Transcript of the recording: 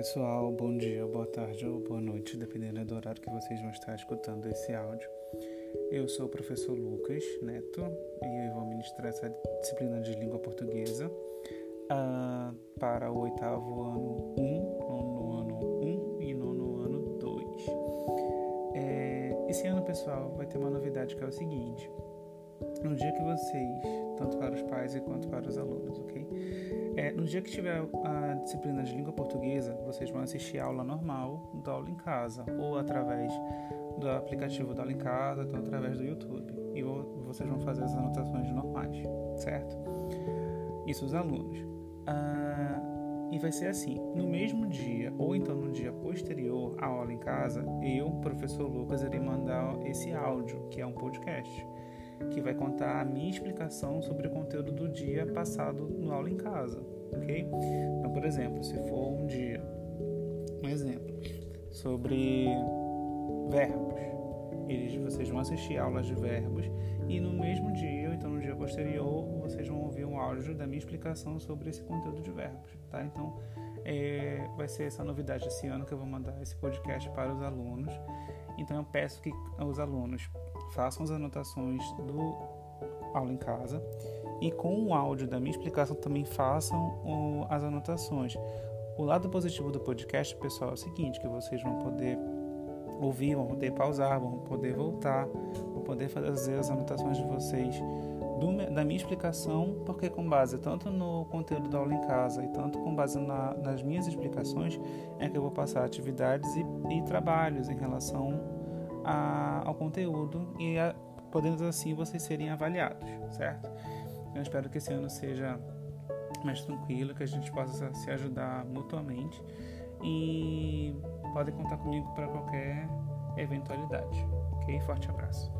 pessoal, bom dia, boa tarde ou boa noite, dependendo do horário que vocês vão estar escutando esse áudio. Eu sou o professor Lucas Neto e eu vou ministrar essa disciplina de língua portuguesa uh, para o oitavo ano 1, nono ano 1 e nono ano 2. É, esse ano, pessoal, vai ter uma novidade que é o seguinte: no dia que vocês, tanto para os pais quanto para os alunos, ok? É, no dia que tiver a disciplina de língua portuguesa, vocês vão assistir a aula normal do Aula em Casa, ou através do aplicativo do Aula em Casa, ou através do YouTube. E vocês vão fazer as anotações normais, certo? Isso os alunos. Ah, e vai ser assim: no mesmo dia, ou então no dia posterior à aula em casa, eu, professor Lucas, irei mandar esse áudio, que é um podcast que vai contar a minha explicação sobre o conteúdo do dia passado no aula em casa, ok? Então, por exemplo, se for um dia, um exemplo, sobre verbos, eles, vocês vão assistir aulas de verbos e no mesmo dia, ou então no dia posterior, vocês vão ouvir um áudio da minha explicação sobre esse conteúdo de verbos, tá? Então, é, vai ser essa novidade esse ano que eu vou mandar esse podcast para os alunos. Então, eu peço que os alunos façam as anotações do aula em casa e com o áudio da minha explicação também façam as anotações. O lado positivo do podcast, pessoal, é o seguinte, que vocês vão poder ouvir, vão poder pausar, vão poder voltar, vão poder fazer as anotações de vocês do, da minha explicação, porque com base tanto no conteúdo da aula em casa e tanto com base na, nas minhas explicações é que eu vou passar atividades e, e trabalhos em relação a, ao conteúdo e a, podendo assim vocês serem avaliados, certo? Eu espero que esse ano seja mais tranquilo, que a gente possa se ajudar mutuamente e podem contar comigo para qualquer eventualidade. Ok? Forte abraço.